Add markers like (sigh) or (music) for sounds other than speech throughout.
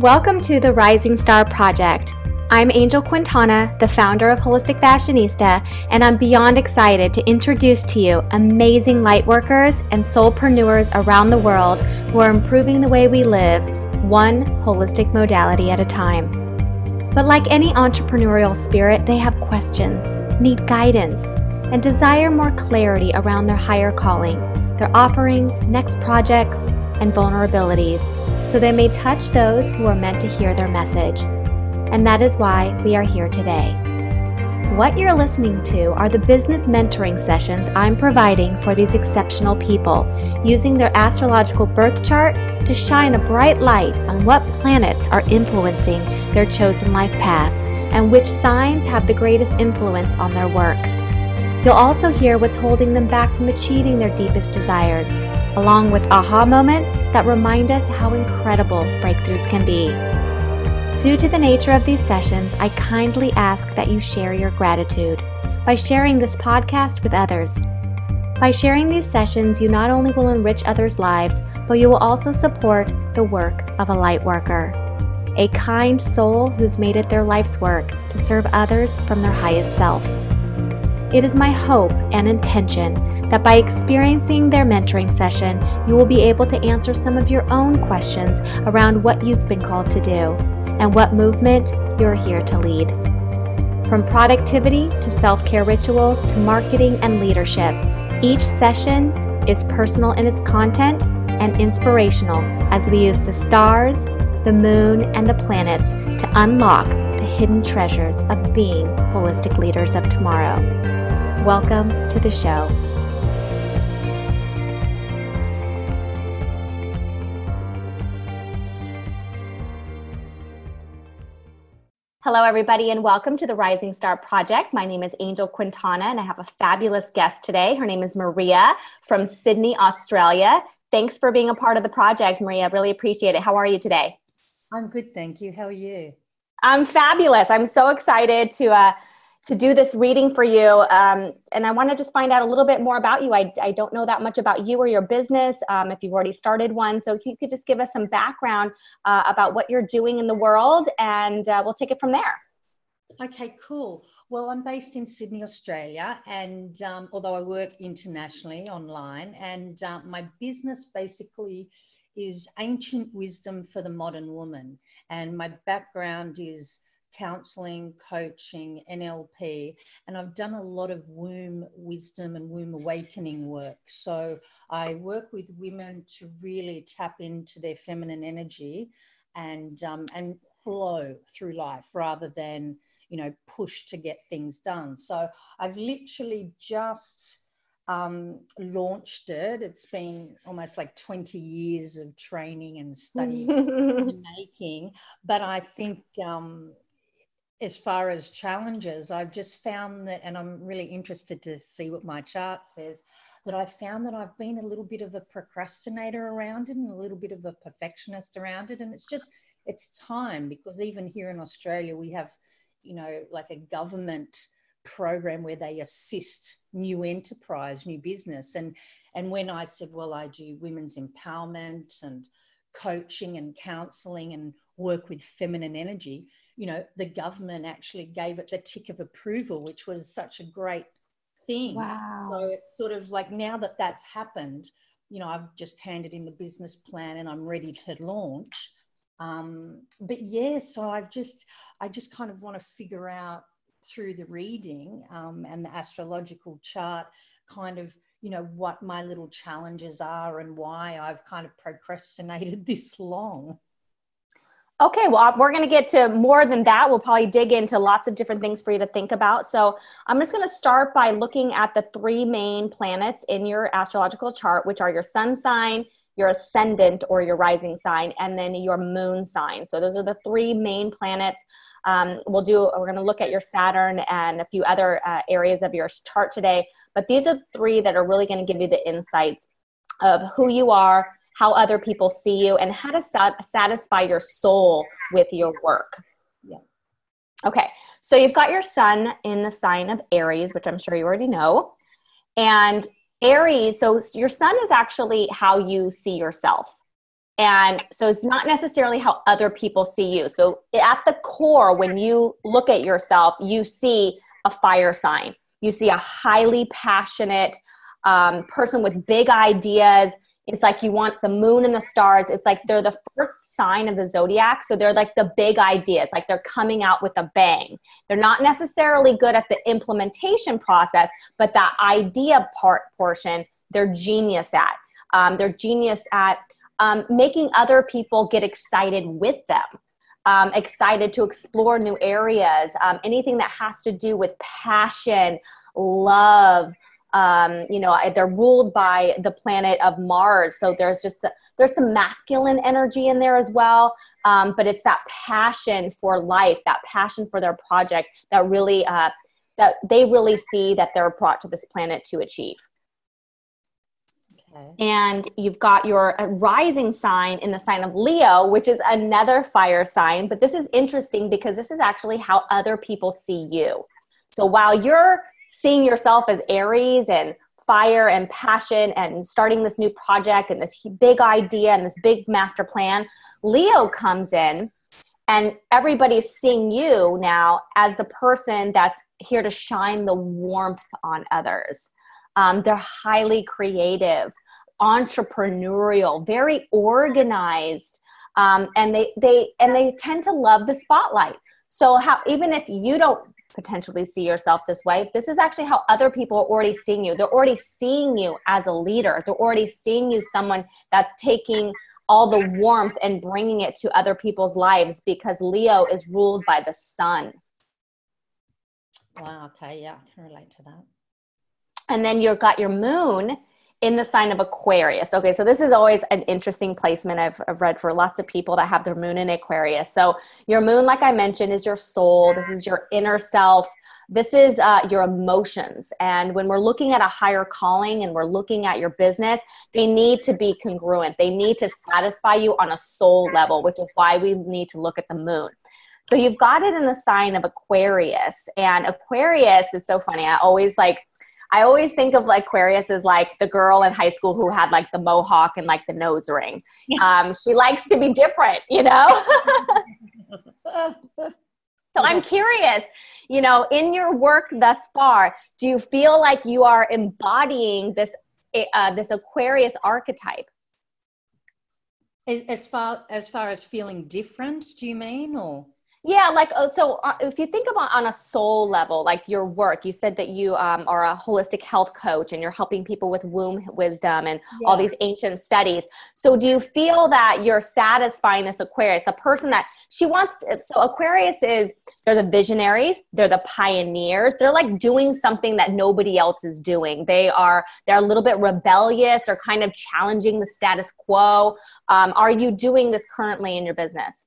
Welcome to the Rising Star Project. I'm Angel Quintana, the founder of Holistic Fashionista, and I'm beyond excited to introduce to you amazing lightworkers and soulpreneurs around the world who are improving the way we live, one holistic modality at a time. But like any entrepreneurial spirit, they have questions, need guidance, and desire more clarity around their higher calling, their offerings, next projects, and vulnerabilities so they may touch those who are meant to hear their message. And that is why we are here today. What you're listening to are the business mentoring sessions I'm providing for these exceptional people, using their astrological birth chart to shine a bright light on what planets are influencing their chosen life path and which signs have the greatest influence on their work. You'll also hear what's holding them back from achieving their deepest desires along with aha moments that remind us how incredible breakthroughs can be. Due to the nature of these sessions, I kindly ask that you share your gratitude by sharing this podcast with others. By sharing these sessions, you not only will enrich others' lives, but you will also support the work of a light worker, a kind soul who's made it their life's work to serve others from their highest self. It is my hope and intention that by experiencing their mentoring session, you will be able to answer some of your own questions around what you've been called to do and what movement you're here to lead. From productivity to self care rituals to marketing and leadership, each session is personal in its content and inspirational as we use the stars, the moon, and the planets to unlock the hidden treasures of being holistic leaders of tomorrow. Welcome to the show. Hello, everybody, and welcome to the Rising Star Project. My name is Angel Quintana, and I have a fabulous guest today. Her name is Maria from Sydney, Australia. Thanks for being a part of the project, Maria. Really appreciate it. How are you today? I'm good, thank you. How are you? I'm fabulous. I'm so excited to uh, to do this reading for you. Um, and I want to just find out a little bit more about you. I, I don't know that much about you or your business, um, if you've already started one. So if you could just give us some background uh, about what you're doing in the world, and uh, we'll take it from there. Okay, cool. Well, I'm based in Sydney, Australia, and um, although I work internationally online, and uh, my business basically is ancient wisdom for the modern woman. And my background is counseling, coaching, NLP, and I've done a lot of womb wisdom and womb awakening work. So I work with women to really tap into their feminine energy and um, and flow through life rather than you know push to get things done. So I've literally just um, launched it. It's been almost like 20 years of training and study (laughs) and making. But I think um, as far as challenges, I've just found that, and I'm really interested to see what my chart says, that I've found that I've been a little bit of a procrastinator around it and a little bit of a perfectionist around it. And it's just, it's time because even here in Australia, we have, you know, like a government program where they assist new enterprise, new business. And, and when I said, well, I do women's empowerment and coaching and counseling and work with feminine energy, you know, the government actually gave it the tick of approval, which was such a great thing. Wow. So it's sort of like now that that's happened, you know, I've just handed in the business plan and I'm ready to launch. Um, but yeah, so I've just, I just kind of want to figure out through the reading um, and the astrological chart kind of you know what my little challenges are and why i've kind of procrastinated (laughs) this long Okay, well, we're going to get to more than that. We'll probably dig into lots of different things for you to think about. So, I'm just going to start by looking at the three main planets in your astrological chart, which are your sun sign, your ascendant or your rising sign, and then your moon sign. So, those are the three main planets. Um, we'll do, we're going to look at your Saturn and a few other uh, areas of your chart today. But these are three that are really going to give you the insights of who you are how other people see you, and how to sat- satisfy your soul with your work. Yeah. Okay, so you've got your sun in the sign of Aries, which I'm sure you already know. And Aries, so your sun is actually how you see yourself. And so it's not necessarily how other people see you. So at the core, when you look at yourself, you see a fire sign. You see a highly passionate um, person with big ideas. It's like you want the moon and the stars. It's like they're the first sign of the zodiac. So they're like the big ideas, like they're coming out with a bang. They're not necessarily good at the implementation process, but that idea part portion, they're genius at. Um, they're genius at um, making other people get excited with them. Um, excited to explore new areas, um, anything that has to do with passion, love. Um, you know, they're ruled by the planet of Mars, so there's just a, there's some masculine energy in there as well. Um, but it's that passion for life, that passion for their project that really uh, that they really see that they're brought to this planet to achieve. Okay. And you've got your uh, rising sign in the sign of Leo, which is another fire sign. But this is interesting because this is actually how other people see you. So while you're seeing yourself as Aries and fire and passion and starting this new project and this big idea and this big master plan, Leo comes in and everybody's seeing you now as the person that's here to shine the warmth on others. Um, they're highly creative entrepreneurial, very organized, um, and they they and they tend to love the spotlight. So how even if you don't potentially see yourself this way, this is actually how other people are already seeing you. They're already seeing you as a leader. They're already seeing you someone that's taking all the warmth and bringing it to other people's lives because Leo is ruled by the sun. Wow, okay, yeah, I can relate to that. And then you've got your moon in the sign of Aquarius. Okay, so this is always an interesting placement I've, I've, read for lots of people that have their moon in Aquarius. So, your moon, like I mentioned, is your soul, this is your inner self, this is uh, your emotions. And when we're looking at a higher calling and we're looking at your business, they need to be congruent, they need to satisfy you on a soul level, which is why we need to look at the moon. So you've got it in the sign of Aquarius. And Aquarius, it's so funny. I always like I always think of like Aquarius as like the girl in high school who had like the mohawk and like the nose ring. Um, she likes to be different, you know? (laughs) so I'm curious, you know, in your work thus far, do you feel like you are embodying this eh, uh, this Aquarius archetype? As, as far as far as feeling different, do you mean, or yeah, like oh, so. Uh, if you think about on a soul level, like your work, you said that you um, are a holistic health coach and you're helping people with womb wisdom and yeah. all these ancient studies. So, do you feel that you're satisfying this Aquarius, the person that she wants? To, so, Aquarius is they're the visionaries, they're the pioneers. They're like doing something that nobody else is doing. They are they're a little bit rebellious or kind of challenging the status quo. Um, are you doing this currently in your business?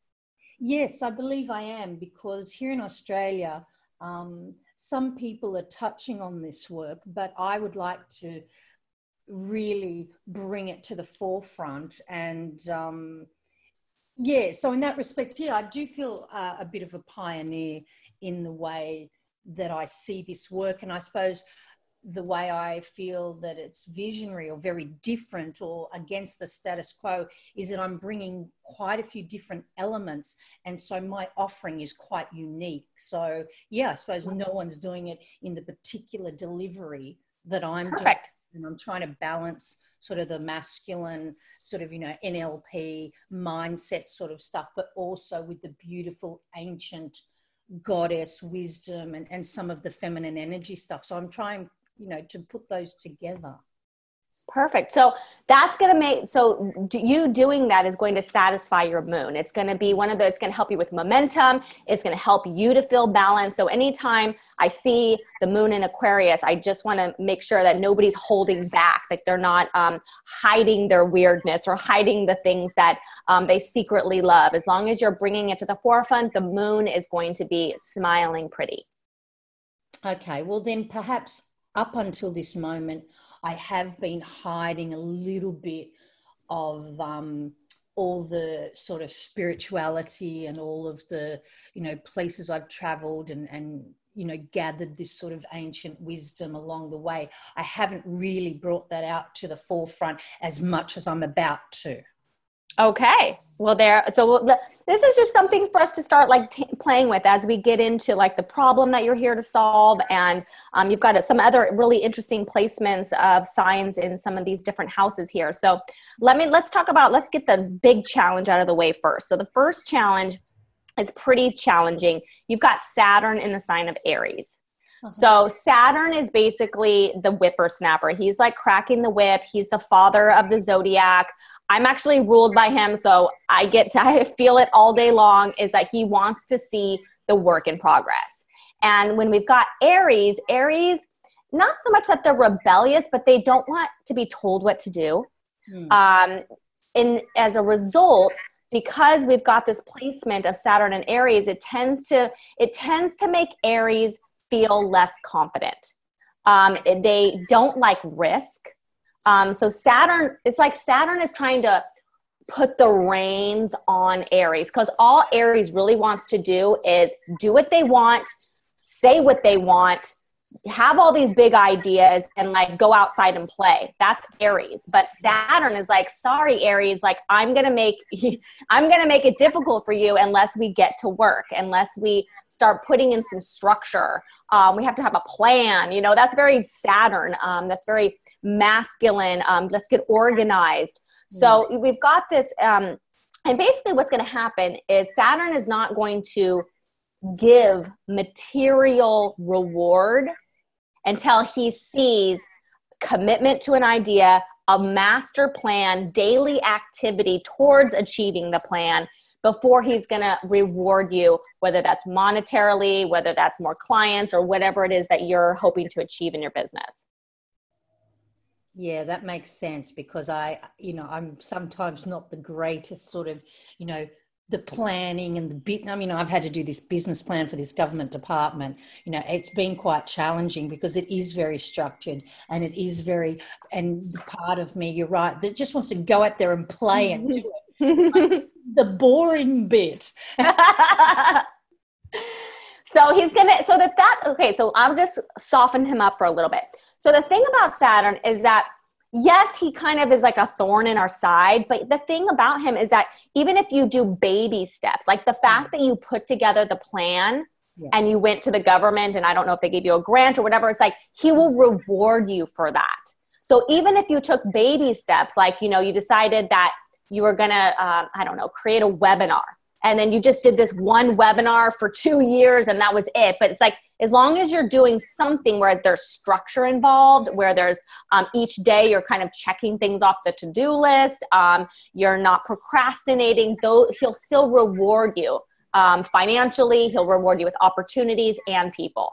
Yes, I believe I am because here in Australia, um, some people are touching on this work, but I would like to really bring it to the forefront. And um, yeah, so in that respect, yeah, I do feel uh, a bit of a pioneer in the way that I see this work. And I suppose the way I feel that it's visionary or very different or against the status quo is that I'm bringing quite a few different elements. And so my offering is quite unique. So, yeah, I suppose no one's doing it in the particular delivery that I'm Perfect. doing. And I'm trying to balance sort of the masculine, sort of, you know, NLP mindset sort of stuff, but also with the beautiful ancient goddess wisdom and, and some of the feminine energy stuff. So I'm trying you know to put those together Perfect. So that's going to make so you doing that is going to satisfy your moon. It's going to be one of the it's going to help you with momentum. It's going to help you to feel balanced. So anytime I see the moon in Aquarius, I just want to make sure that nobody's holding back, like they're not um, hiding their weirdness or hiding the things that um, they secretly love. As long as you're bringing it to the forefront, the moon is going to be smiling pretty. Okay. Well, then perhaps up until this moment, I have been hiding a little bit of um, all the sort of spirituality and all of the, you know, places I've traveled and, and, you know, gathered this sort of ancient wisdom along the way. I haven't really brought that out to the forefront as much as I'm about to. Okay. Well, there. So this is just something for us to start like t- playing with as we get into like the problem that you're here to solve, and um, you've got some other really interesting placements of signs in some of these different houses here. So let me let's talk about let's get the big challenge out of the way first. So the first challenge is pretty challenging. You've got Saturn in the sign of Aries. Uh-huh. So Saturn is basically the whippersnapper. He's like cracking the whip. He's the father of the zodiac. I'm actually ruled by him, so I get to (laughs) I feel it all day long. Is that he wants to see the work in progress. And when we've got Aries, Aries, not so much that they're rebellious, but they don't want to be told what to do. Hmm. Um, and as a result, because we've got this placement of Saturn and Aries, it tends to it tends to make Aries feel less confident. Um, they don't like risk. Um, so Saturn, it's like Saturn is trying to put the reins on Aries because all Aries really wants to do is do what they want, say what they want, have all these big ideas and like go outside and play. That's Aries. But Saturn is like, sorry, Aries, like I'm gonna make (laughs) I'm gonna make it difficult for you unless we get to work, unless we start putting in some structure. Um, we have to have a plan. You know, that's very Saturn. Um, that's very masculine. Um, let's get organized. So mm. we've got this. Um, and basically, what's going to happen is Saturn is not going to give material reward until he sees commitment to an idea, a master plan, daily activity towards achieving the plan before he's going to reward you, whether that's monetarily, whether that's more clients, or whatever it is that you're hoping to achieve in your business. Yeah, that makes sense because I, you know, I'm sometimes not the greatest sort of, you know, the planning and the bit i mean i've had to do this business plan for this government department. You know it's been quite challenging because it is very structured and it is very and part of me you're right that just wants to go out there and play and do it. Like (laughs) the boring bit. (laughs) So he's gonna so that that okay so i'll just soften him up for a little bit. So the thing about saturn is that yes, he kind of is like a thorn in our side. But the thing about him is that even if you do baby steps, like the fact that you put together the plan yeah. and you went to the government, and I don't know if they gave you a grant or whatever, it's like he will reward you for that. So even if you took baby steps, like, you know, you decided that you were going to, um, I don't know, create a webinar and then you just did this one webinar for two years and that was it but it's like as long as you're doing something where there's structure involved where there's um, each day you're kind of checking things off the to-do list um, you're not procrastinating though he'll still reward you um, financially he'll reward you with opportunities and people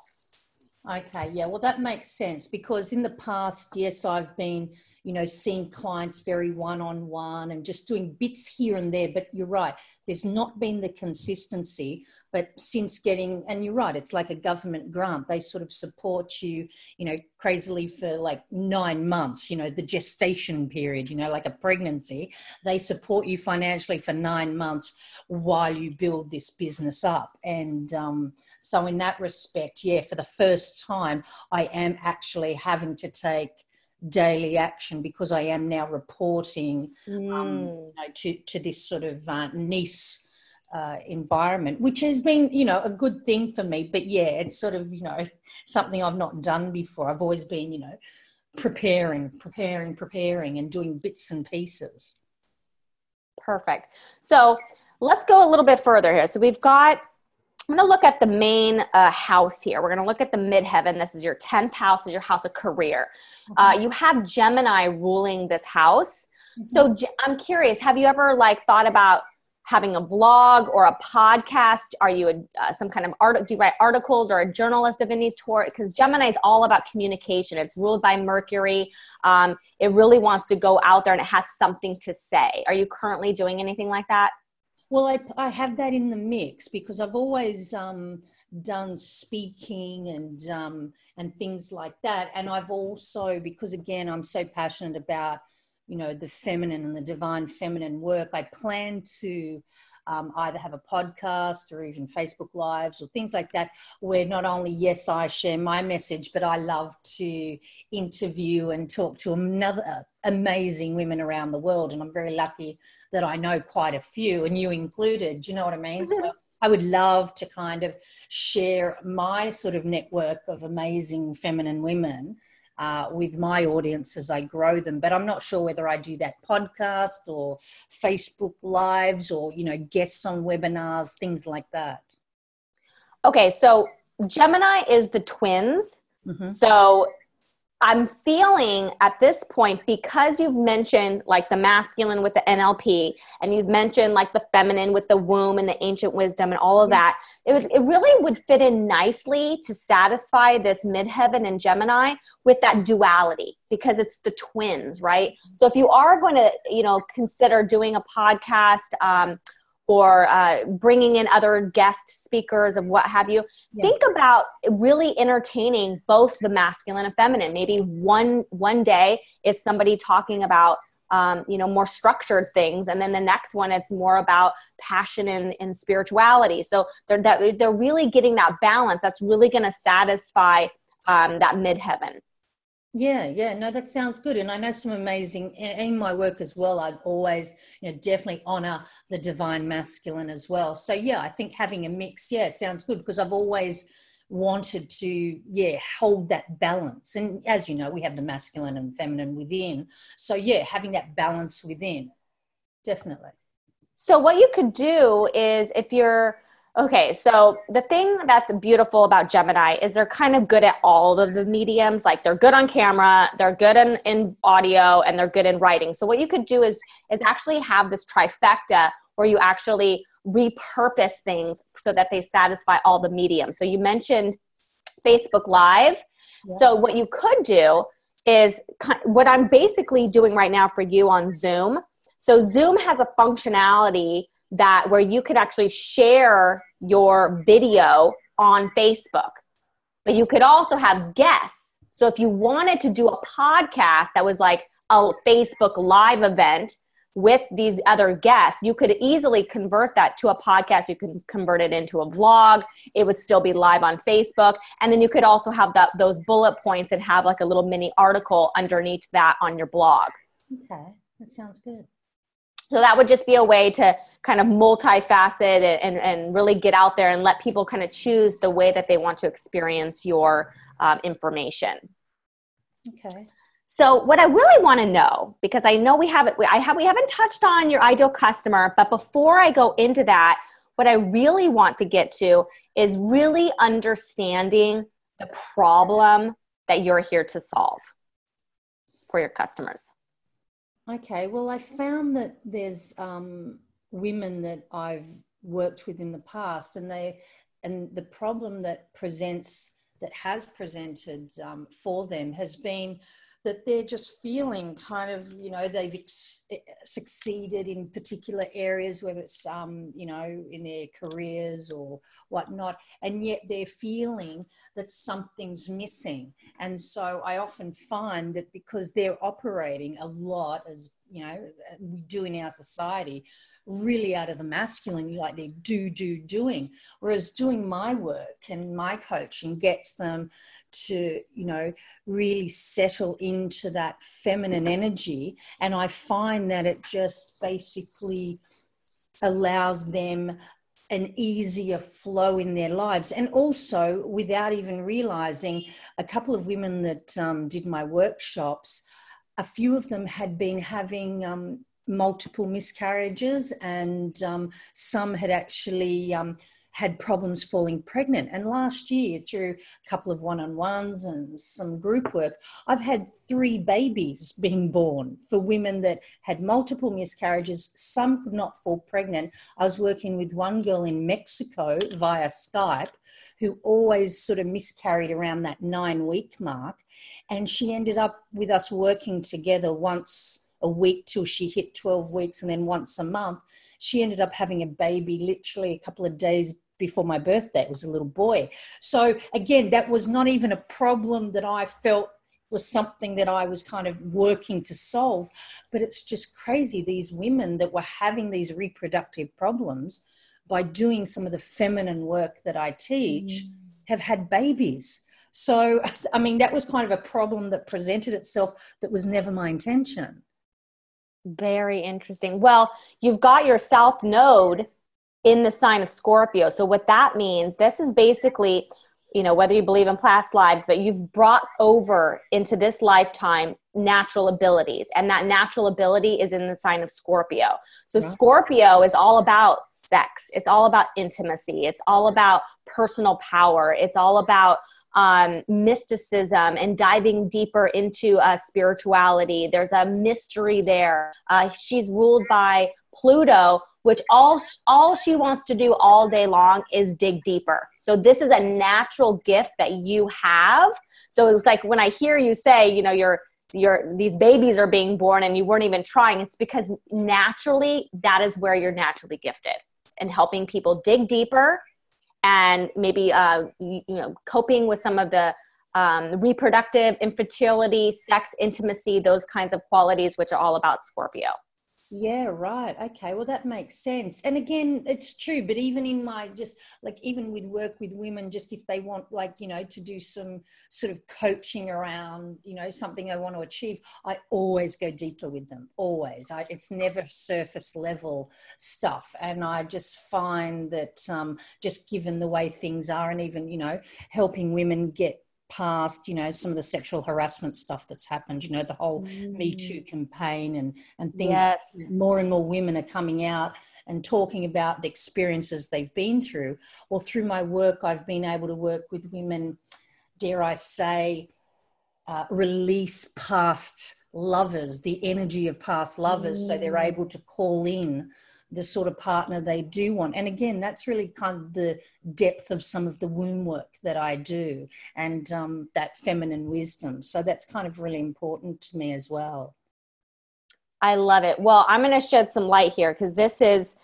Okay, yeah, well, that makes sense because in the past, yes, I've been, you know, seeing clients very one on one and just doing bits here and there. But you're right, there's not been the consistency. But since getting, and you're right, it's like a government grant. They sort of support you, you know, crazily for like nine months, you know, the gestation period, you know, like a pregnancy. They support you financially for nine months while you build this business up. And, um, so, in that respect, yeah, for the first time, I am actually having to take daily action because I am now reporting mm. um, you know, to, to this sort of uh, NEIS uh, environment, which has been, you know, a good thing for me. But yeah, it's sort of, you know, something I've not done before. I've always been, you know, preparing, preparing, preparing, and doing bits and pieces. Perfect. So let's go a little bit further here. So we've got I'm going to look at the main uh, house here. We're going to look at the midheaven. This is your 10th house, is your house of career. Uh, you have Gemini ruling this house. Mm-hmm. So I'm curious, have you ever like thought about having a vlog or a podcast? Are you a, uh, some kind of art? Do you write articles or a journalist of any sort? Because Gemini is all about communication. It's ruled by Mercury. Um, it really wants to go out there and it has something to say. Are you currently doing anything like that? Well, I, I have that in the mix because I've always um, done speaking and um, and things like that, and I've also because again I'm so passionate about you know the feminine and the divine feminine work. I plan to um, either have a podcast or even Facebook Lives or things like that, where not only, yes, I share my message, but I love to interview and talk to another amazing women around the world. And I'm very lucky that I know quite a few, and you included. Do you know what I mean? Mm-hmm. So I would love to kind of share my sort of network of amazing feminine women uh, with my audience as I grow them. But I'm not sure whether I do that podcast or Facebook lives or, you know, guests on webinars, things like that. Okay, so Gemini is the twins. Mm-hmm. So I'm feeling at this point because you've mentioned like the masculine with the NLP and you've mentioned like the feminine with the womb and the ancient wisdom and all of that, it, would, it really would fit in nicely to satisfy this midheaven and Gemini with that duality because it's the twins, right? So if you are going to, you know, consider doing a podcast, um, or uh, bringing in other guest speakers of what have you. Yeah. think about really entertaining both the masculine and feminine. Maybe one one day it's somebody talking about um, you know more structured things and then the next one it's more about passion and, and spirituality. So they're that, they're really getting that balance that's really going to satisfy um, that midheaven yeah, yeah, no, that sounds good. And I know some amazing in, my work as well. I'd always, you know, definitely honor the divine masculine as well. So yeah, I think having a mix, yeah, sounds good because I've always wanted to, yeah, hold that balance. And as you know, we have the masculine and feminine within. So yeah, having that balance within, definitely. So what you could do is if you're Okay, so the thing that's beautiful about Gemini is they're kind of good at all of the mediums. Like they're good on camera, they're good in, in audio, and they're good in writing. So what you could do is is actually have this trifecta where you actually repurpose things so that they satisfy all the mediums. So you mentioned Facebook Live. Yeah. So what you could do is what I'm basically doing right now for you on Zoom. So Zoom has a functionality that where you could actually share your video on Facebook. But you could also have guests. So if you wanted to do a podcast that was like a Facebook live event with these other guests, you could easily convert that to a podcast. You could convert it into a vlog. It would still be live on Facebook. And then you could also have that, those bullet points and have like a little mini article underneath that on your blog. Okay, that sounds good. So that would just be a way to kind of multifaceted and, and really get out there and let people kind of choose the way that they want to experience your um, information. Okay. So what I really want to know, because I know we haven't, I have, we haven't touched on your ideal customer, but before I go into that, what I really want to get to is really understanding the problem that you're here to solve for your customers. Okay, well, I found that there's um, women that I've worked with in the past, and they and the problem that presents that has presented um, for them has been that they're just feeling kind of you know they've ex- succeeded in particular areas whether it's um, you know in their careers or whatnot and yet they're feeling that something's missing and so i often find that because they're operating a lot as you know we do in our society really out of the masculine, like they do, do, doing. Whereas doing my work and my coaching gets them to, you know, really settle into that feminine energy. And I find that it just basically allows them an easier flow in their lives. And also, without even realizing, a couple of women that um, did my workshops, a few of them had been having um, multiple miscarriages, and um, some had actually um, had problems falling pregnant. And last year, through a couple of one on ones and some group work, I've had three babies being born for women that had multiple miscarriages. Some could not fall pregnant. I was working with one girl in Mexico via Skype who always sort of miscarried around that nine week mark. And she ended up with us working together once a week till she hit 12 weeks and then once a month. She ended up having a baby literally a couple of days before my birthday. It was a little boy. So, again, that was not even a problem that I felt was something that I was kind of working to solve. But it's just crazy. These women that were having these reproductive problems by doing some of the feminine work that I teach mm. have had babies. So, (laughs) I mean, that was kind of a problem that presented itself that was never my intention. Very interesting. Well, you've got your South Node in the sign of Scorpio. So, what that means, this is basically you know whether you believe in past lives but you've brought over into this lifetime natural abilities and that natural ability is in the sign of scorpio. So yeah. scorpio is all about sex. It's all about intimacy. It's all about personal power. It's all about um, mysticism and diving deeper into uh, spirituality. There's a mystery there. Uh, she's ruled by pluto which all all she wants to do all day long is dig deeper. So this is a natural gift that you have. So it's like when I hear you say, you know, your your these babies are being born and you weren't even trying, it's because naturally that is where you're naturally gifted and helping people dig deeper and maybe uh, you, you know coping with some of the um, reproductive infertility, sex, intimacy, those kinds of qualities, which are all about Scorpio. Yeah, right. Okay. Well, that makes sense. And again, it's true. But even in my just like, even with work with women, just if they want, like, you know, to do some sort of coaching around, you know, something I want to achieve, I always go deeper with them. Always. I, it's never surface level stuff. And I just find that um, just given the way things are, and even, you know, helping women get past you know some of the sexual harassment stuff that's happened you know the whole mm. me too campaign and and things yes. more and more women are coming out and talking about the experiences they've been through well through my work i've been able to work with women dare i say uh, release past lovers the energy of past lovers mm. so they're mm. able to call in the sort of partner they do want. And again, that's really kind of the depth of some of the womb work that I do and um, that feminine wisdom. So that's kind of really important to me as well. I love it. Well, I'm going to shed some light here because this is,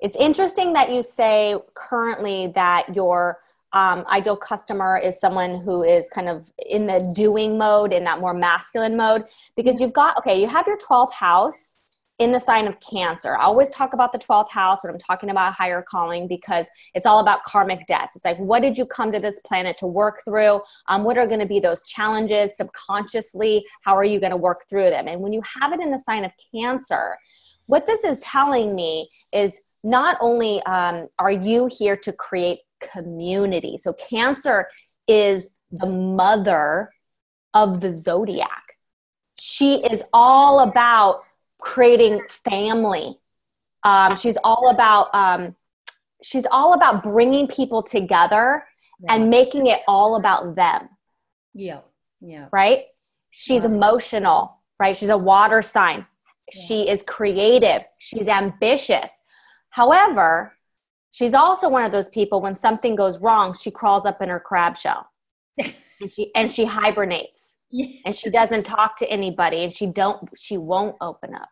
it's interesting that you say currently that your um, ideal customer is someone who is kind of in the doing mode, in that more masculine mode, because you've got, okay, you have your 12th house in the sign of Cancer. I always talk about the 12th house when I'm talking about higher calling because it's all about karmic debts. It's like, what did you come to this planet to work through? Um, what are going to be those challenges subconsciously? How are you going to work through them? And when you have it in the sign of Cancer, what this is telling me is not only um, are you here to create community, so Cancer is the mother of the zodiac. She is all about creating family. Um, she's all about um, she's all about bringing people together yeah. and making it all about them. Yeah, yeah. Right. She's emotional. Right. She's a water sign. Yeah. She is creative. She's ambitious. However, she's also one of those people when something goes wrong, she crawls up in her crab shell (laughs) and she and she hibernates and she doesn't talk to anybody and she don't she won't open up.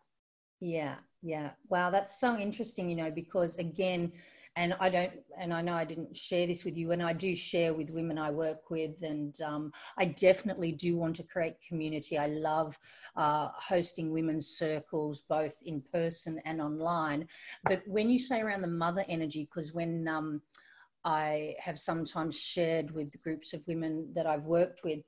Yeah yeah. Wow that's so interesting you know because again and i don't and i know i didn't share this with you and i do share with women i work with and um, i definitely do want to create community. I love uh, hosting women's circles both in person and online. But when you say around the mother energy because when um, I have sometimes shared with groups of women that I've worked with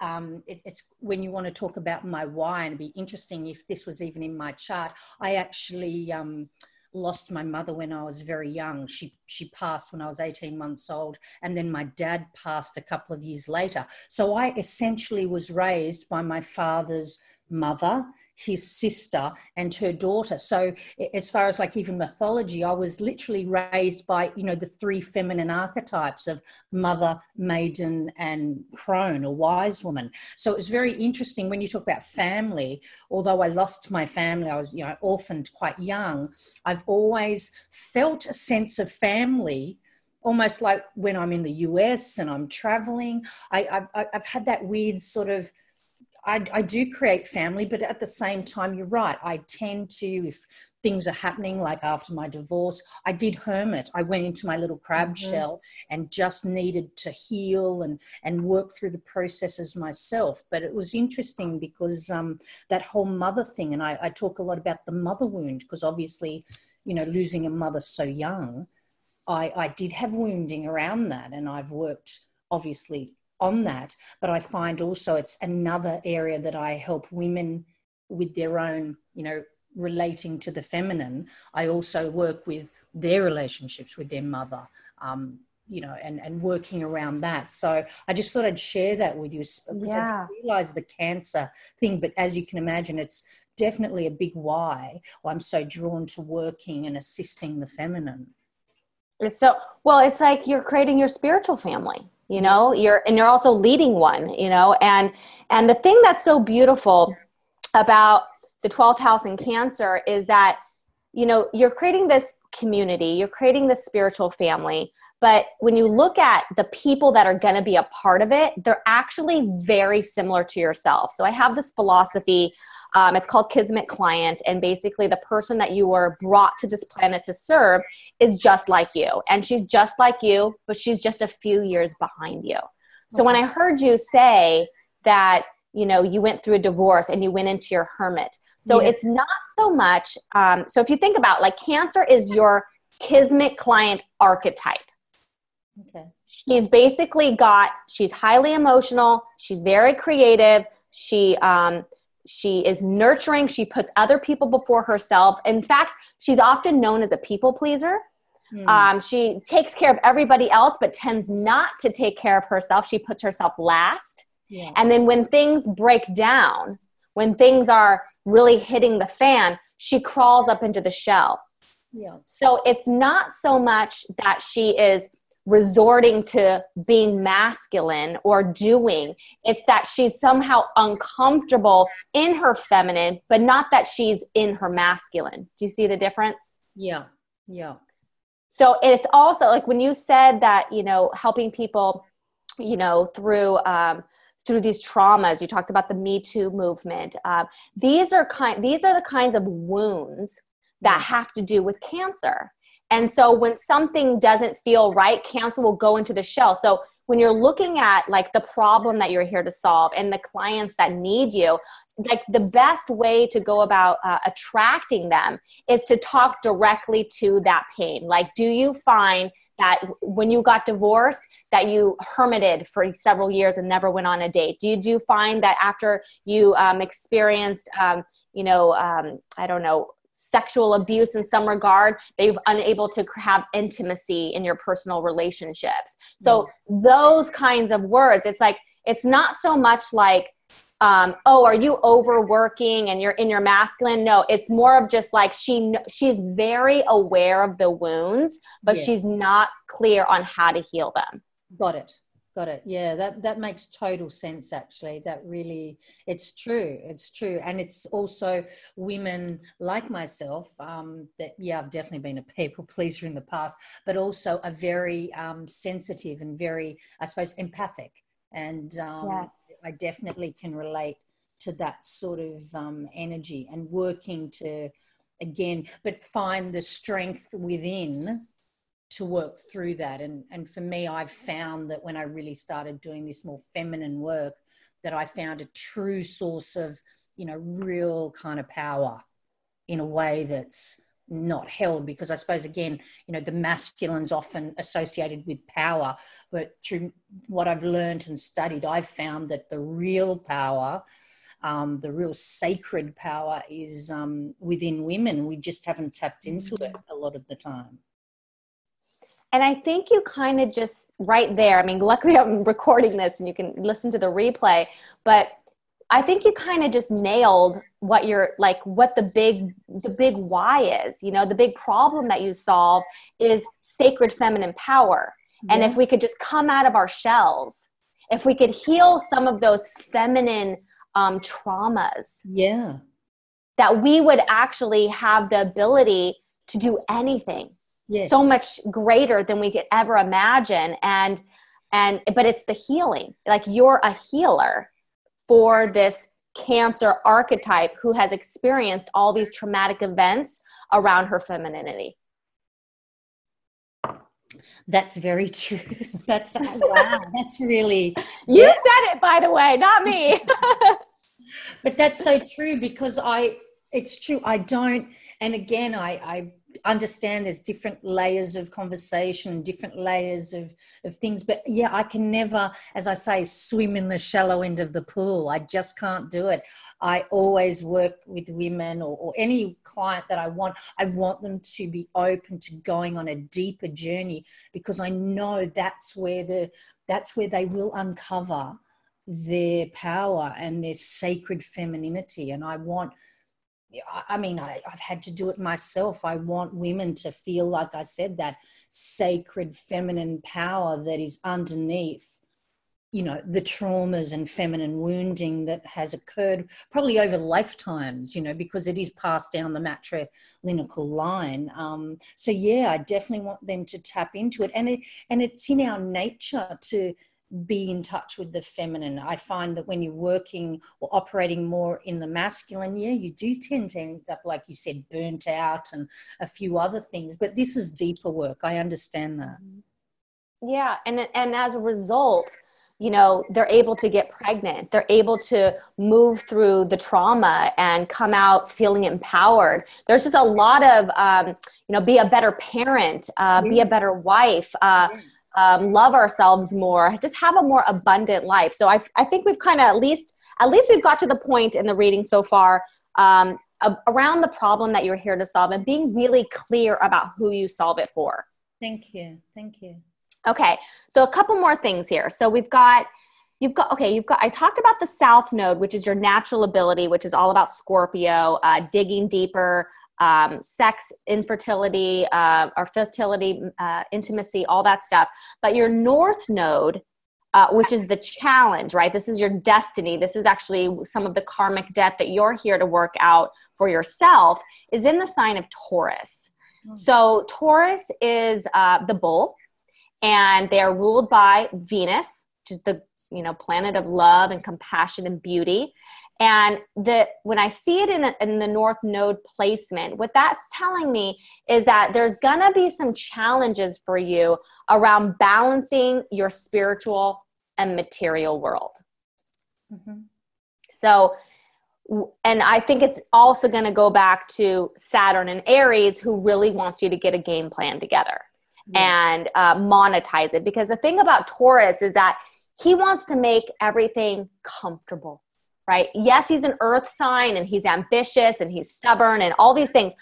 um, it, it's when you want to talk about my why, and it'd be interesting if this was even in my chart. I actually um, lost my mother when I was very young. She she passed when I was 18 months old, and then my dad passed a couple of years later. So I essentially was raised by my father's mother his sister and her daughter. So as far as like even mythology i was literally raised by you know the three feminine archetypes of mother maiden and crone or wise woman. So it was very interesting when you talk about family. Although i lost my family i was you know orphaned quite young i've always felt a sense of family almost like when i'm in the us and i'm traveling. I, I've had that weird sort of I, I do create family, but at the same time, you're right. I tend to, if things are happening, like after my divorce, I did hermit. I went into my little crab mm-hmm. shell and just needed to heal and, and work through the processes myself. But it was interesting because um, that whole mother thing, and I, I talk a lot about the mother wound because obviously, you know, losing a mother so young, I, I did have wounding around that, and I've worked obviously on that. But I find also it's another area that I help women with their own, you know, relating to the feminine. I also work with their relationships with their mother. Um, you know, and, and working around that. So I just thought I'd share that with you yeah. I realize the cancer thing, but as you can imagine, it's definitely a big why I'm so drawn to working and assisting the feminine. It's so well, it's like you're creating your spiritual family you know you're and you're also leading one you know and and the thing that's so beautiful about the 12th house in cancer is that you know you're creating this community you're creating this spiritual family but when you look at the people that are going to be a part of it they're actually very similar to yourself. So i have this philosophy um, it's called Kismet Client. And basically, the person that you were brought to this planet to serve is just like you. And she's just like you, but she's just a few years behind you. So when I heard you say that, you know, you went through a divorce and you went into your hermit. So yeah. it's not so much. Um, so if you think about like cancer is your Kismet client archetype. Okay. She's basically got, she's highly emotional. She's very creative. She, um, she is nurturing she puts other people before herself in fact she's often known as a people pleaser mm. um, she takes care of everybody else but tends not to take care of herself she puts herself last yeah. and then when things break down when things are really hitting the fan she crawls up into the shell yeah. so it's not so much that she is resorting to being masculine or doing. It's that she's somehow uncomfortable in her feminine, but not that she's in her masculine. Do you see the difference? Yeah. Yeah. So it's also like when you said that, you know, helping people, you know, through, um, through these traumas you talked about the me too movement um, these are kind these are the kinds of wounds that have to do with cancer and so when something doesn't feel right, cancer will go into the shell. So when you're looking at like the problem that you're here to solve and the clients that need you, like the best way to go about uh, attracting them is to talk directly to that pain. Like, do you find that when you got divorced that you hermited for several years and never went on a date? Did you find that after you um, experienced, um, you know, um, I don't know, sexual abuse in some regard they've unable to have intimacy in your personal relationships. So those kinds of words it's like it's not so much like um, oh are you overworking and you're in your masculine? No it's more of just like she she's very aware of the wounds but yeah. she's not clear on how to heal them. Got it got it. Yeah that that makes total sense actually. That really it's true it's true. And it's also women like myself um, that yeah i've definitely been a people pleaser in the past but also a very um, sensitive and very i suppose empathic. And um, yes. i definitely can relate to that sort of um, energy and working to again but find the strength within to work through that. And, and for me, I've found that when I really started doing this more feminine work, that I found a true source of, you know, real kind of power in a way that's not held because I suppose again, you know, the masculine's often associated with power, but through what I've learned and studied, I've found that the real power, um, the real sacred power is um, within women. We just haven't tapped into it a lot of the time. And I think you kind of just right there. I mean, luckily (laughs) I'm recording this and you can listen to the replay, but I think you kind of just nailed what you're like what the big the big why is. You know, the big problem that you solve is sacred feminine power. Yeah. And if we could just come out of our shells, if we could heal some of those feminine um, traumas, yeah, that we would actually have the ability to do anything yes. so much greater than we could ever imagine and and but it's the healing like you're a healer for this Cancer archetype who has experienced all these traumatic events around her femininity. That's very true. (laughs) That's (laughs) wow. That's really you yeah. said it, by the way, not me. (laughs) but that's so true because I. It's true. I don't. And again, I I understand there's different layers of conversation, different layers of, of things. But yeah, I can never, as I say, swim in the shallow end of the pool. I just can't do it. I always work with women or, or any client that I want. I want them to be open to going on a deeper journey because I know that's where the that's where they will uncover their power and their sacred femininity. And I want I mean, I, have had to do it myself. I want women to feel, like I said, that sacred feminine power that is underneath, you know, the traumas and feminine wounding that has occurred probably over lifetimes, you know, because it is passed down the matrilineal line. Um, so yeah, I definitely want them to tap into it, and it and it's in our nature to be in touch with the feminine. I find that when you're working or operating more in the masculine, yeah, you do tend to end up, like you said, burnt out and a few other things. But this is deeper work. I understand that. Yeah, and and as a result, you know, they're able to get pregnant. They're able to move through the trauma and come out feeling empowered. There's just a lot of, um, you know, be a better parent, uh, be a better wife. Uh, um, love ourselves more, just have a more abundant life. So I, I think we've kind of at least at least we've got to the point in the reading so far um, around the problem that you're here to solve and being really clear about who you solve it for. Thank you. Thank you. Okay, so a couple more things here. So we've got you've got okay you've got i talked about the south node which is your natural ability which is all about scorpio uh, digging deeper um, sex, infertility, uh, or fertility, uh, intimacy, all that stuff. But your north node, uh, which is the challenge, right? This is your destiny. This is actually some of the karmic debt that you're here to work out for yourself, is in the sign of Taurus. Mm-hmm. So Taurus is uh, the bull, and they are ruled by Venus, which is the you know planet of love and compassion and beauty. And the when i see it in, a, in the north node placement what that's telling me is that there's gonna be some challenges for you around balancing your spiritual and material world. Mm-hmm. so and i think it's also going to go back to saturn and aries who really wants you to get a game plan together and uh, monetize it. Because the thing about taurus is that he wants to make everything comfortable right? Yes, he's an earth sign and he's ambitious and he's stubborn and all these things,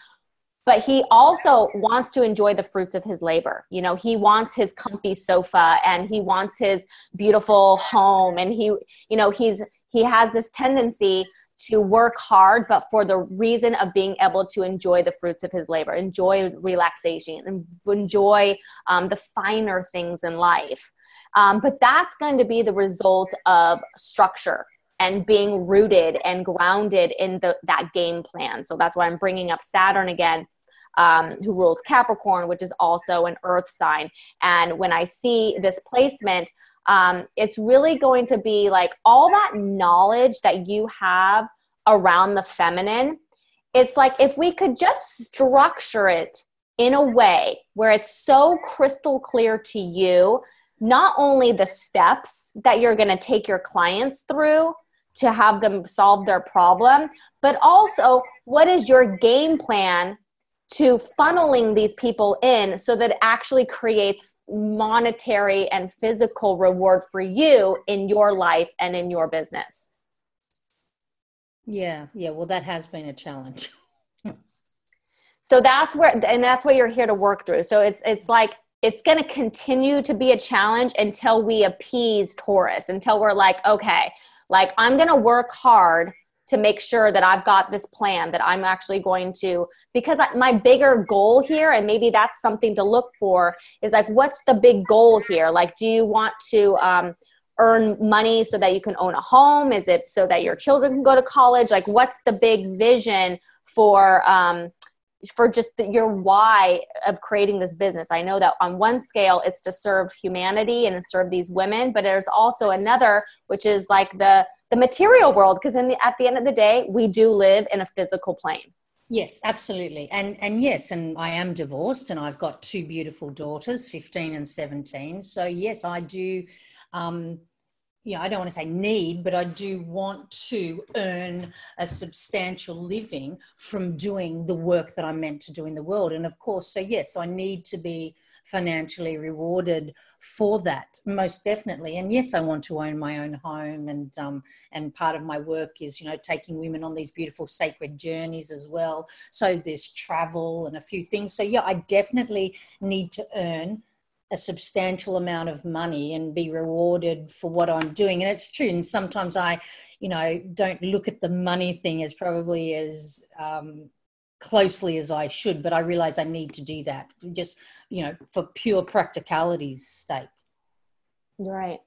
but he also wants to enjoy the fruits of his labor. You know, he wants his comfy sofa and he wants his beautiful home and he, you know, he's he has this tendency to work hard, but for the reason of being able to enjoy the fruits of his labor, enjoy relaxation, and enjoy um, the finer things in life. Um, but that's going to be the result of structure and being rooted and grounded in the, that game plan. So that's why I'm bringing up Saturn again, um, who rules Capricorn, which is also an earth sign. And when I see this placement, um, it's really going to be like all that knowledge that you have around the feminine. It's like if we could just structure it in a way where it's so crystal clear to you not only the steps that you're going to take your clients through to have them solve their problem, but also what is your game plan to funneling these people in so that it actually creates monetary and physical reward for you in your life and in your business. Yeah, yeah. Well, that has been a challenge. (laughs) so that's where, and that's what you're here to work through. So it's it's like it's going to continue to be a challenge until we appease Taurus, until we're like, okay, like, I'm going to work hard to make sure that I've got this plan that I'm actually going to, because my bigger goal here, and maybe that's something to look for, is like, what's the big goal here? Like, do you want to, um, earn money so that you can own a home? Is it so that your children can go to college? Like, what's the big vision for um, for just the, your why of creating this business. I know that on one scale, it's to serve humanity and serve these women, but there's also another, which is like the the material world, because in the at the end of the day, we do live in a physical plane. Yes, absolutely. And and yes, and I am divorced and I've got two beautiful daughters, 15 and 17. So yes, I do um yeah, I don't want to say need, but I do want to earn a substantial living from doing the work that I'm meant to do in the world. And of course, so yes, I need to be financially rewarded for that most definitely. And yes i want to own my own home and um, and part of my work is you know taking women on these beautiful sacred journeys as well. So there's travel and a few things. So yeah i definitely need to earn a substantial amount of money and be rewarded for what I'm doing. And it's true. And sometimes I, you know, don't look at the money thing as probably as um, closely as I should, but I realize I need to do that just, you know, for pure practicality's sake. Right.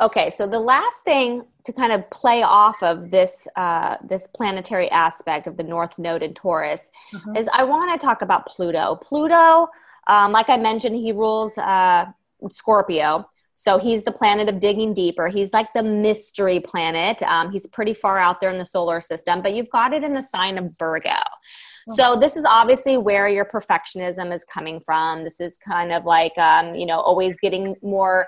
Okay, so the last thing to kind of play off of this uh, this planetary aspect of the North Node in Taurus mm-hmm. is I want to talk about Pluto. Pluto um, like I mentioned, he rules uh, Scorpio. So he's the planet of digging deeper. He's like the mystery planet. Um, he's pretty far out there in the solar system, but you've got it in the sign of Virgo. So this is obviously where your perfectionism is coming from. This is kind of like um, you know always getting more,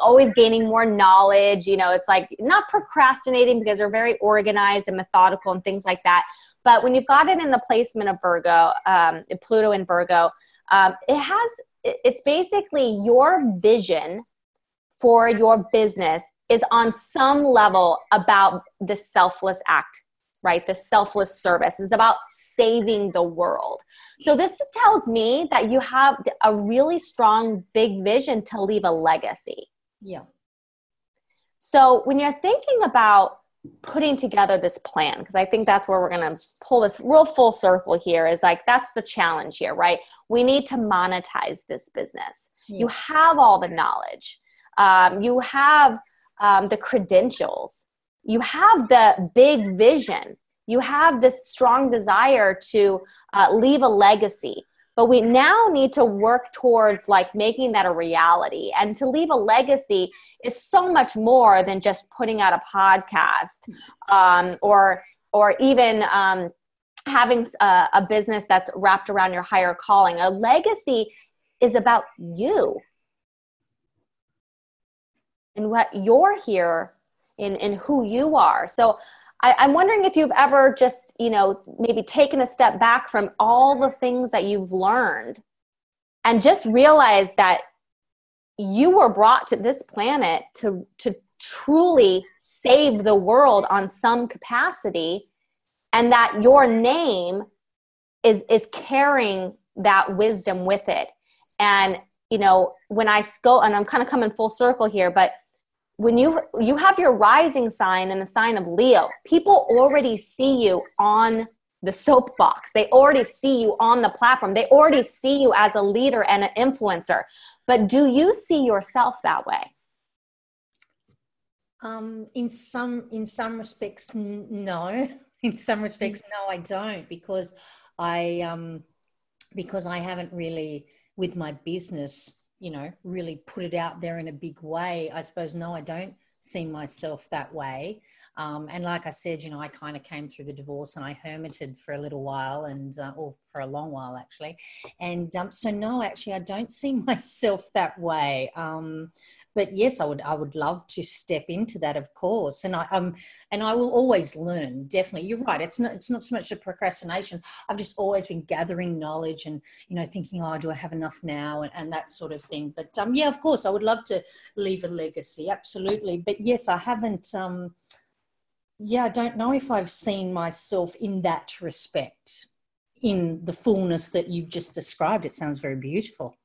always gaining more knowledge. You know, it's like not procrastinating because they're very organized and methodical and things like that. But when you've got it in the placement of Virgo, um, Pluto in Virgo, um, it has it's basically your vision for your business is on some level about the selfless act right? The selfless service is about saving the world. So this tells me that you have a really strong big vision to leave a legacy. Yeah. So when you're thinking about putting together this plan because i think that's where we're going to pull this real full circle here is like that's the challenge here right? We need to monetize this business. Yeah. you have all the knowledge. Um, you have um, the credentials you have the big vision. You have this strong desire to uh, leave a legacy. But we now need to work towards like making that a reality. And to leave a legacy is so much more than just putting out a podcast um, or or even um, having a, a business that's wrapped around your higher calling. A legacy is about you and what you're here in in who you are so I, am wondering if you've ever just, you know, maybe taken a step back from all the things that you've learned and just realized that you were brought to this planet to, to truly save the world on some capacity and that your name is, is carrying that wisdom with it. And, you know, when I go, and I'm kind of coming full circle here, but when you you have your rising sign in the sign of Leo, people already see you on the soapbox. They already see you on the platform. They already see you as a leader and an influencer. But do you see yourself that way? Um, in some in some respects, n- no. (laughs) In some respects, no, I don't because I um, because I haven't really with my business you know, really put it out there in a big way. I suppose, no, I don't see myself that way. Um, and like I said, you know, I kind of came through the divorce and I hermited for a little while and, uh, or for a long while actually. And um, so, no, actually, I don't see (laughs) myself that way. Um, but yes, I would, I would love to step into that, of course. And I, um, and I will always learn. Definitely, you're right. It's not, it's not so much a procrastination. I've just always been gathering knowledge and, you know, thinking, oh, do I have enough now, and, and that sort of thing. But um, yeah, of course, I would love to leave a legacy. Absolutely. But yes, I haven't. Um, yeah, I don't know if I've seen myself in that respect, in the fullness that you've just described. It sounds very beautiful.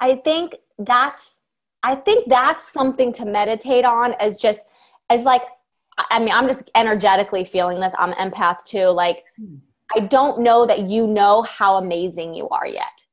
I think that's I think that's something to meditate on as just as like I mean, I'm just energetically feeling this. I'm empath too. Like hmm. I don't know that you know how amazing you are yet.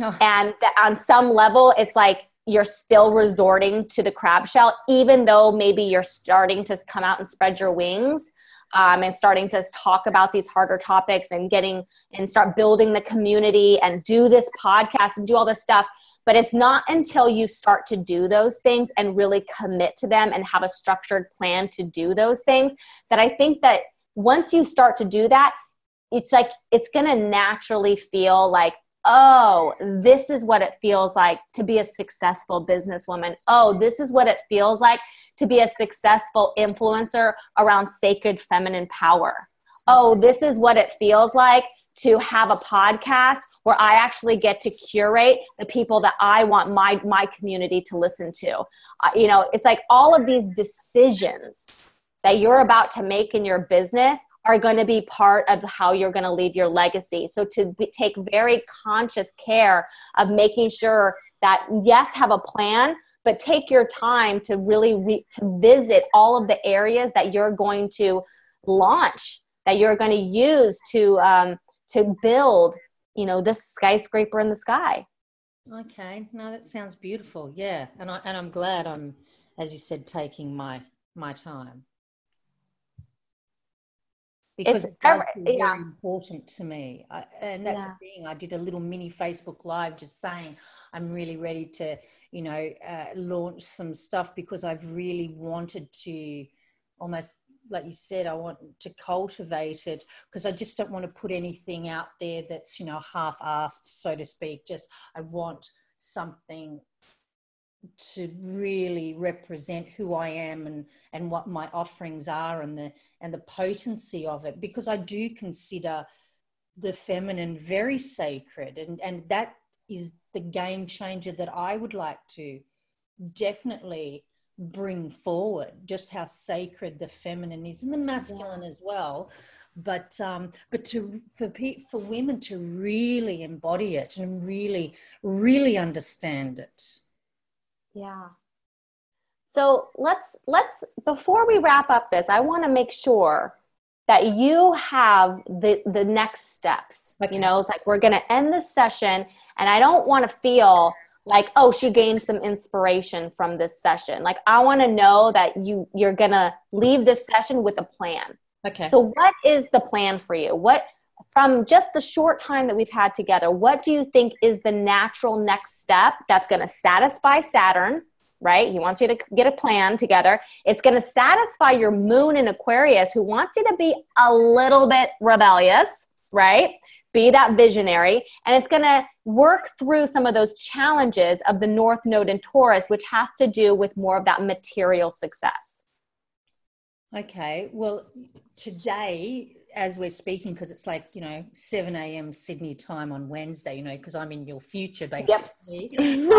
Oh. And that on some level, it's like you're still resorting to the crab shell, even though maybe you're starting to come out and spread your wings. um, and starting to talk about these harder topics and getting and start building the community and do this podcast and do all this stuff. But it's not until you start to do those things and really commit to them and have a structured plan to do those things that I think that once you start to do that, it's like it's to naturally feel like oh, this is what it feels like to be a successful businesswoman. Oh, this is what it feels like to be a successful influencer around sacred feminine power. Oh, this is what it feels like to have a podcast where I actually get to curate the people that I want my my community to listen to. Uh, you know, it's like all of these decisions that you're about to make in your business are going to be part of how you're going to leave your legacy. So to be, take very conscious care of making sure that yes, have a plan, but take your time to really re- to visit all of the areas that you're going to launch, that you're going to use to um, to build, you know, this skyscraper in the sky. Okay, no, that sounds beautiful. Yeah, and I and I'm glad I'm, as you said, taking my my time because it's, every, very important to me. I, and that's yeah. the thing. I did a little mini Facebook Live just saying I'm really ready to, you know, uh, launch some stuff because I've really wanted to almost like you said, I want to cultivate it because I just don't want to put anything out there that's, you know, half assed, so to speak. Just I want something to really represent who I am and, and what my offerings are and the and the potency of it because I do consider the feminine very sacred and, and that is the game changer that I would like to definitely bring forward just how sacred the feminine is and the masculine yeah. as well but um but to for for women to really embody it and really really understand it yeah. So let's let's before we wrap up this, I want to make sure that you have the the next steps. Okay. You know, it's like we're going to end this session and I don't want to feel like oh she gained some inspiration from this session like i want to know that you you're gonna leave this session with a plan okay so what is the plan for you what from just the short time that we've had together, what do you think is the natural next step that's going to satisfy Saturn? Right? He wants you to get a plan together. It's going to satisfy your moon in Aquarius, who wants you to be a little bit rebellious, right? Be that visionary. And it's going to work through some of those challenges of the North Node in Taurus, which has to do with more of that material success. Okay. Well, today as we're speaking, because it's like, you know, 7 a.m. Sydney time on Wednesday, you know, because I'm in your future basically. Yep.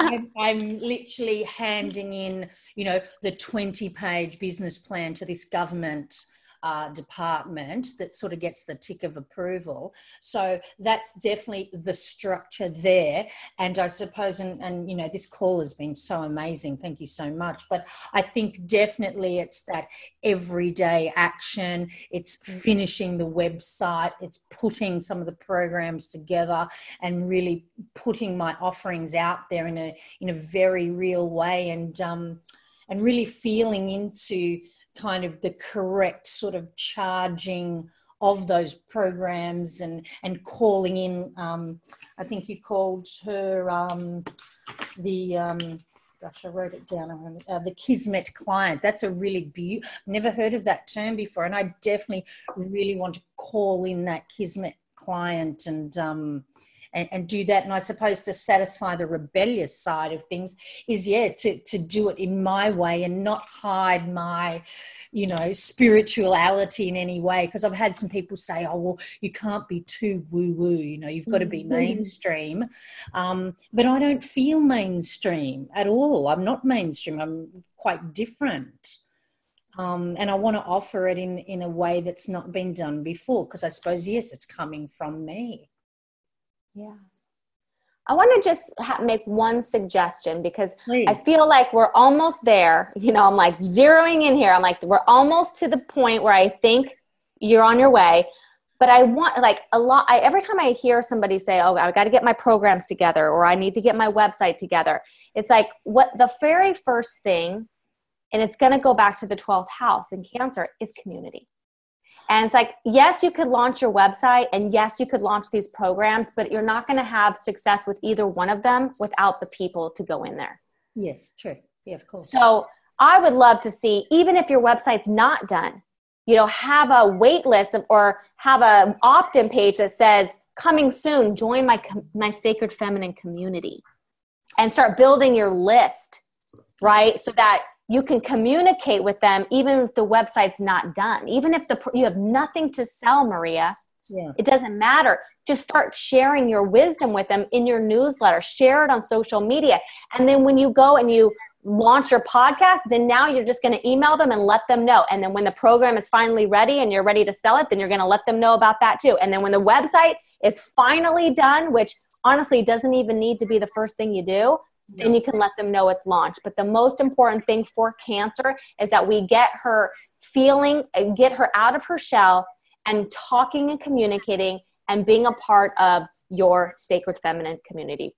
I'm, I'm, literally handing in, you know, the 20 page business plan to this government uh, department that sort of gets the tick of approval. So that's definitely the structure there. And I suppose, and, and you know, this call has been so amazing. Thank you so much. But I think definitely it's that everyday action, it's mm. finishing the website, it's putting some of the programs together and really putting my offerings out there in a in a very real way and um and really feeling into kind of the correct sort of charging of those programs and and calling in um, i think you called her um, the um, gosh i wrote it down uh, the kismet client. That's a really beautiful never heard of that term before and i definitely really want to call in that kismet client and um, and, and do that. And I suppose to satisfy the rebellious side of things is, yeah, to, to do it in my way and not hide my, you know, spirituality in any way. Because I've had some people say, oh, well, you can't be too woo woo, you know, you've got to be mm-hmm. mainstream. Um, but I don't feel mainstream at all. I'm not mainstream, I'm quite different. Um, and I want to offer it in in a way that's not been done before because I suppose yes, it's coming from me. Yeah. I want to just ha- make one suggestion because Please. I feel like we're almost there. You know, I'm like zeroing in here. I'm like, we're almost to the point where I think you're on your way. But I want, like, a lot, I, every time I hear somebody say, oh, I've got to get my programs together or I need to get my website together, it's like what the very first thing, and it's going to go back to the 12th house in Cancer, is community. And it's like, yes, you could launch your website and yes, you could launch these programs, but you're not going to have success with either one of them without the people to go in there. Yes, true. Yeah, of course. So I would love to see, even if your website's not done, you know, have a wait list of, or have an opt-in page that says, coming soon, join my, my sacred feminine community and start building your list, right? So that you can communicate with them even if the website's not done. Even if the you have nothing to sell, Maria, yeah. it doesn't matter. Just start sharing your wisdom with them in your newsletter. Share it on social media. And then when you go and you launch your podcast, then now you're just going to email them and let them know. And then when the program is finally ready and you're ready to sell it, then you're going to let them know about that too. And then when the website is finally done, which honestly doesn't even need to be the first thing you do, then you can let them know it's launched. But the most important thing for cancer is that we get her feeling and get her out of her shell and talking and communicating and being a part of your sacred feminine community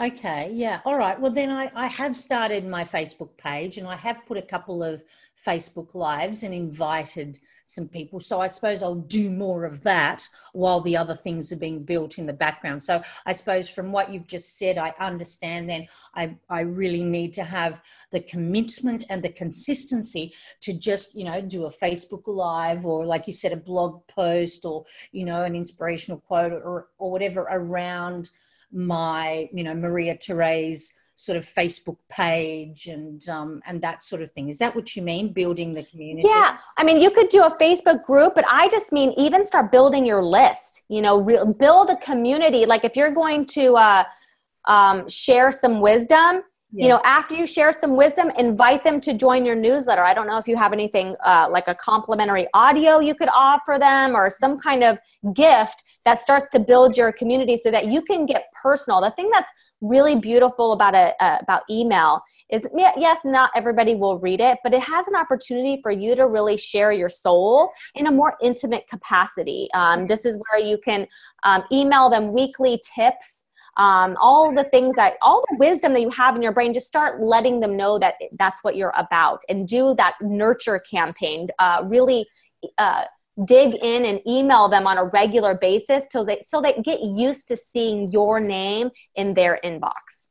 Okay, yeah. All right. Well, then I, I have started my Facebook page and I have put a couple of Facebook lives and invited some people. So I suppose I'll do more of that while the other things are being built in the background. So I suppose from what you've just said, I understand then I, I really need to have the commitment and the consistency to just, you know, do a Facebook live or like you said, a blog post or, you know, an inspirational quote or, or whatever around my, you know, Maria Therese sort of Facebook page and um, and that sort of thing. Is that what you mean? Building the community? Yeah, I mean, you could do a Facebook group, but I just mean even start building your list. You know, re- build a community. Like if you're going to uh, um, share some wisdom. Yeah. You know, after you share some wisdom, invite them to join your newsletter. I don't know if you have anything uh, like a complimentary audio you could offer them or some kind of gift that starts to build your community so that you can get personal. The thing that's really beautiful about a uh, about email is yes not everybody will read it but it has an opportunity for you to really share your soul in a more intimate capacity. Um, this is where you can um, email them weekly tips um, all the things that all the wisdom that you have in your brain just start letting them know that that's what you're about and do that nurture campaign uh, really uh, dig in and email them on a regular basis till they so they get used to seeing your name in their inbox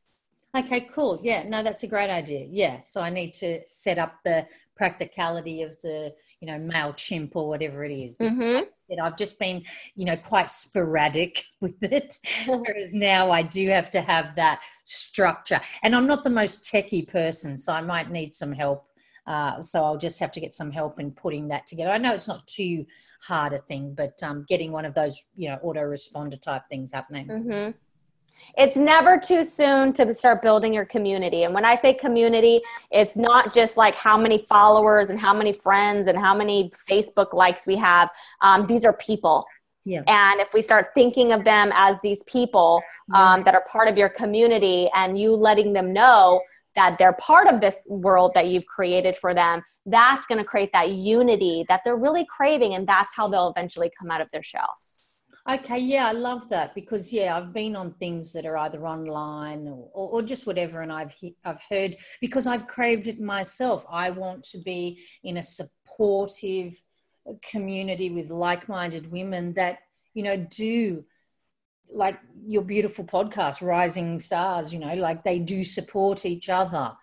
okay cool yeah no that's a great idea yeah so i need to set up the practicality of the you know mailchimp or whatever it is. Mm-hmm. I've just been, you know, quite sporadic (laughs) with it. (laughs) Whereas now I do have to have that structure. And I'm not the most techie person, so I might need some help uh, so I'll just have to get some help in putting that together. I know it's not too hard a thing, but um, getting one of those, you know, autoresponder type things happening. Mm-hmm. It's never too soon to start building your community. And when I say community, it's not just like how many followers and how many friends and how many Facebook likes we have. Um, these are people. Yeah. And if we start thinking of them as these people um, that are part of your community and you letting them know that they're part of this world that you've created for them, that's going to create that unity that they're really craving. And that's how they'll eventually come out of their shell. Okay, yeah, I love that because yeah, I've been on things that are either online or, or, or, just whatever, and I've I've heard because I've craved it myself. I want to be in a supportive community with like-minded women that you know do like your beautiful podcast rising stars you know like they do support each other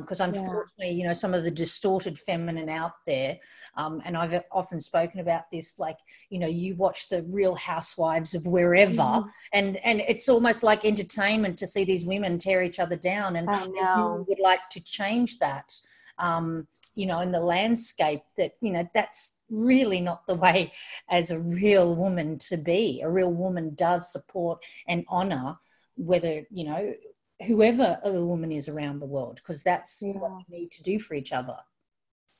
because um, unfortunately yeah. you know some of the distorted feminine out there um, and i've often spoken about this like you know you watch the real housewives of wherever mm. and and it's almost like entertainment to see these women tear each other down and I would like to change that um, you know in the landscape that you know that's really not the way as a real woman to be. A real woman does support and honor whether you know whoever a woman is around the world because that's yeah. what we need to do for each other.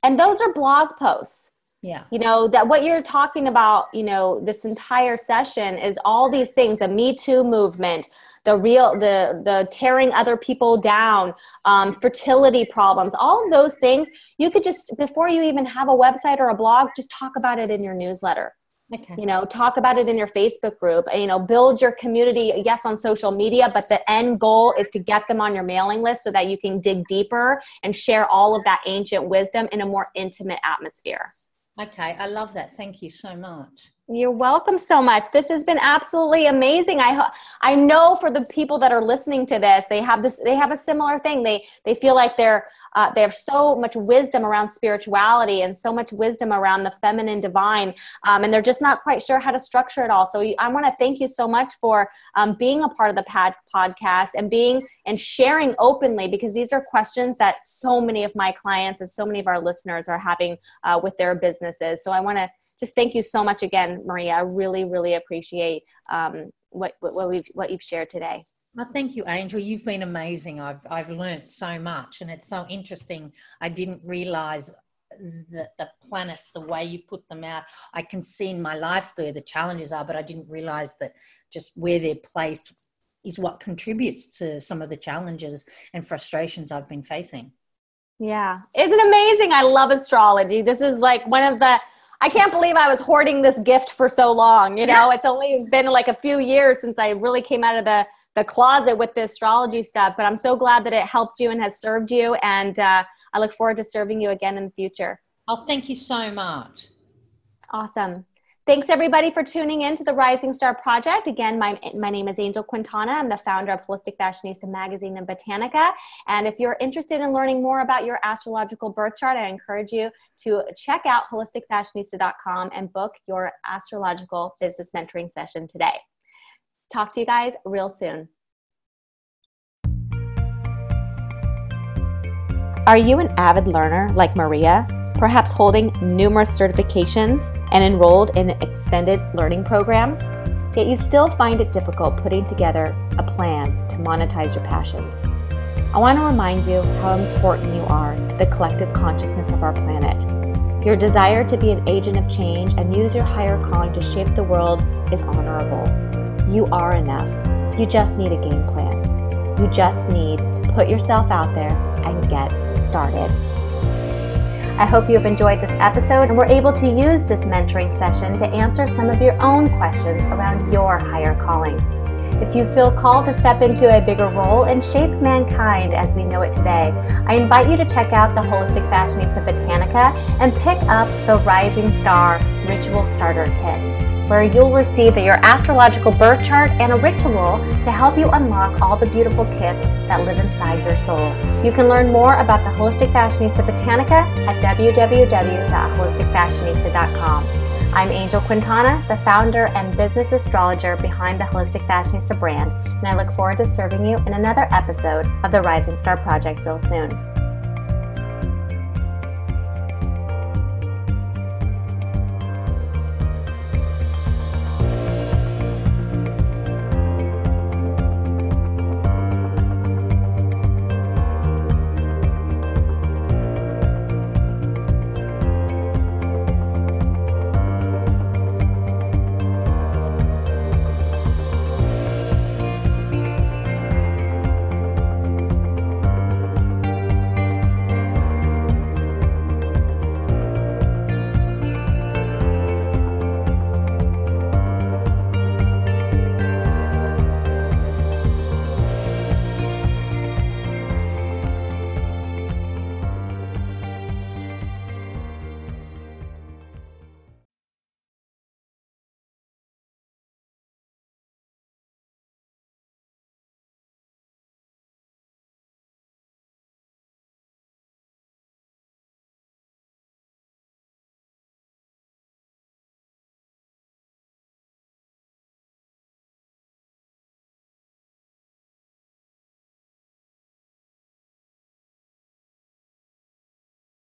And those are blog posts. Yeah. You know that what you're talking about you know this entire session is all these things the me too movement the real the the tearing other people down um, fertility problems all of those things. You could just before you even have a website or a blog just talk about it in your newsletter. Okay. you know talk about it in your facebook group. You know build your community yes on social media but the end goal is to get them on your mailing list so that you can dig deeper and share all of that ancient wisdom in a more intimate atmosphere Okay, I love that. Thank you so much. You're welcome so much. This has been absolutely amazing. I I know for the people that are listening to this, they have this they have a similar thing. They they feel like they're uh, they have so much wisdom around spirituality and so much wisdom around the feminine divine, um, and they're just not quite sure how to structure it all. So I want to thank you so much for um, being a part of the pad podcast and being and sharing openly because these are questions that so many of my clients and so many of our listeners are having uh, with their businesses. So I want to just thank you so much again, Maria. I really, really appreciate um, what, what, we've, what you've shared today. Well, thank you, Angel. You've been amazing. I've I've learned so much, and it's so interesting. I didn't realize the, the planets, the way you put them out. I can see in my life where the challenges are, but I didn't realize that just where they're placed is what contributes to some of the challenges and frustrations I've been facing. Yeah, isn't amazing? I love astrology. This is like one of the I can't believe I was hoarding this gift for so long. You know, it's only been like a few years since I really came out of the the closet with the astrology stuff. But I'm so glad that it helped you and has served you, and uh, I look forward to serving you again in the future. Oh, thank you so much. Awesome. Thanks everybody for tuning in to the Rising Star Project. Again, my, my name is Angel Quintana. I'm the founder of Holistic Fashionista Magazine and Botanica. And if you're interested in learning more about your astrological birth chart, I encourage you to check out holisticfashionista.com and book your astrological business mentoring session today. Talk to you guys real soon. Are you an avid learner like Maria? perhaps holding numerous certifications and enrolled in extended learning programs, yet you still find it difficult putting together a plan to monetize your passions. I want to remind you how important you are to the collective consciousness of our planet. Your desire to be an agent of change and use your higher calling to shape the world is honorable. You are enough. You just need a game plan. You just need to put yourself out there and get started. I hope you have enjoyed this episode and were able to use this mentoring session to answer some of your own questions around your higher calling. If you feel called to step into a bigger role and shape mankind as we know it today, I invite you to check out the Holistic Fashionista Botanica and pick up the Rising Star Ritual Starter Kit where you'll receive your astrological birth chart and a ritual to help you unlock all the beautiful kits that live inside your soul. You can learn more about the Holistic Fashionista Botanica at www.holisticfashionista.com. I'm Angel Quintana, the founder and business astrologer behind the Holistic Fashionista brand, and I look forward to serving you in another episode of the Rising Star Project real soon.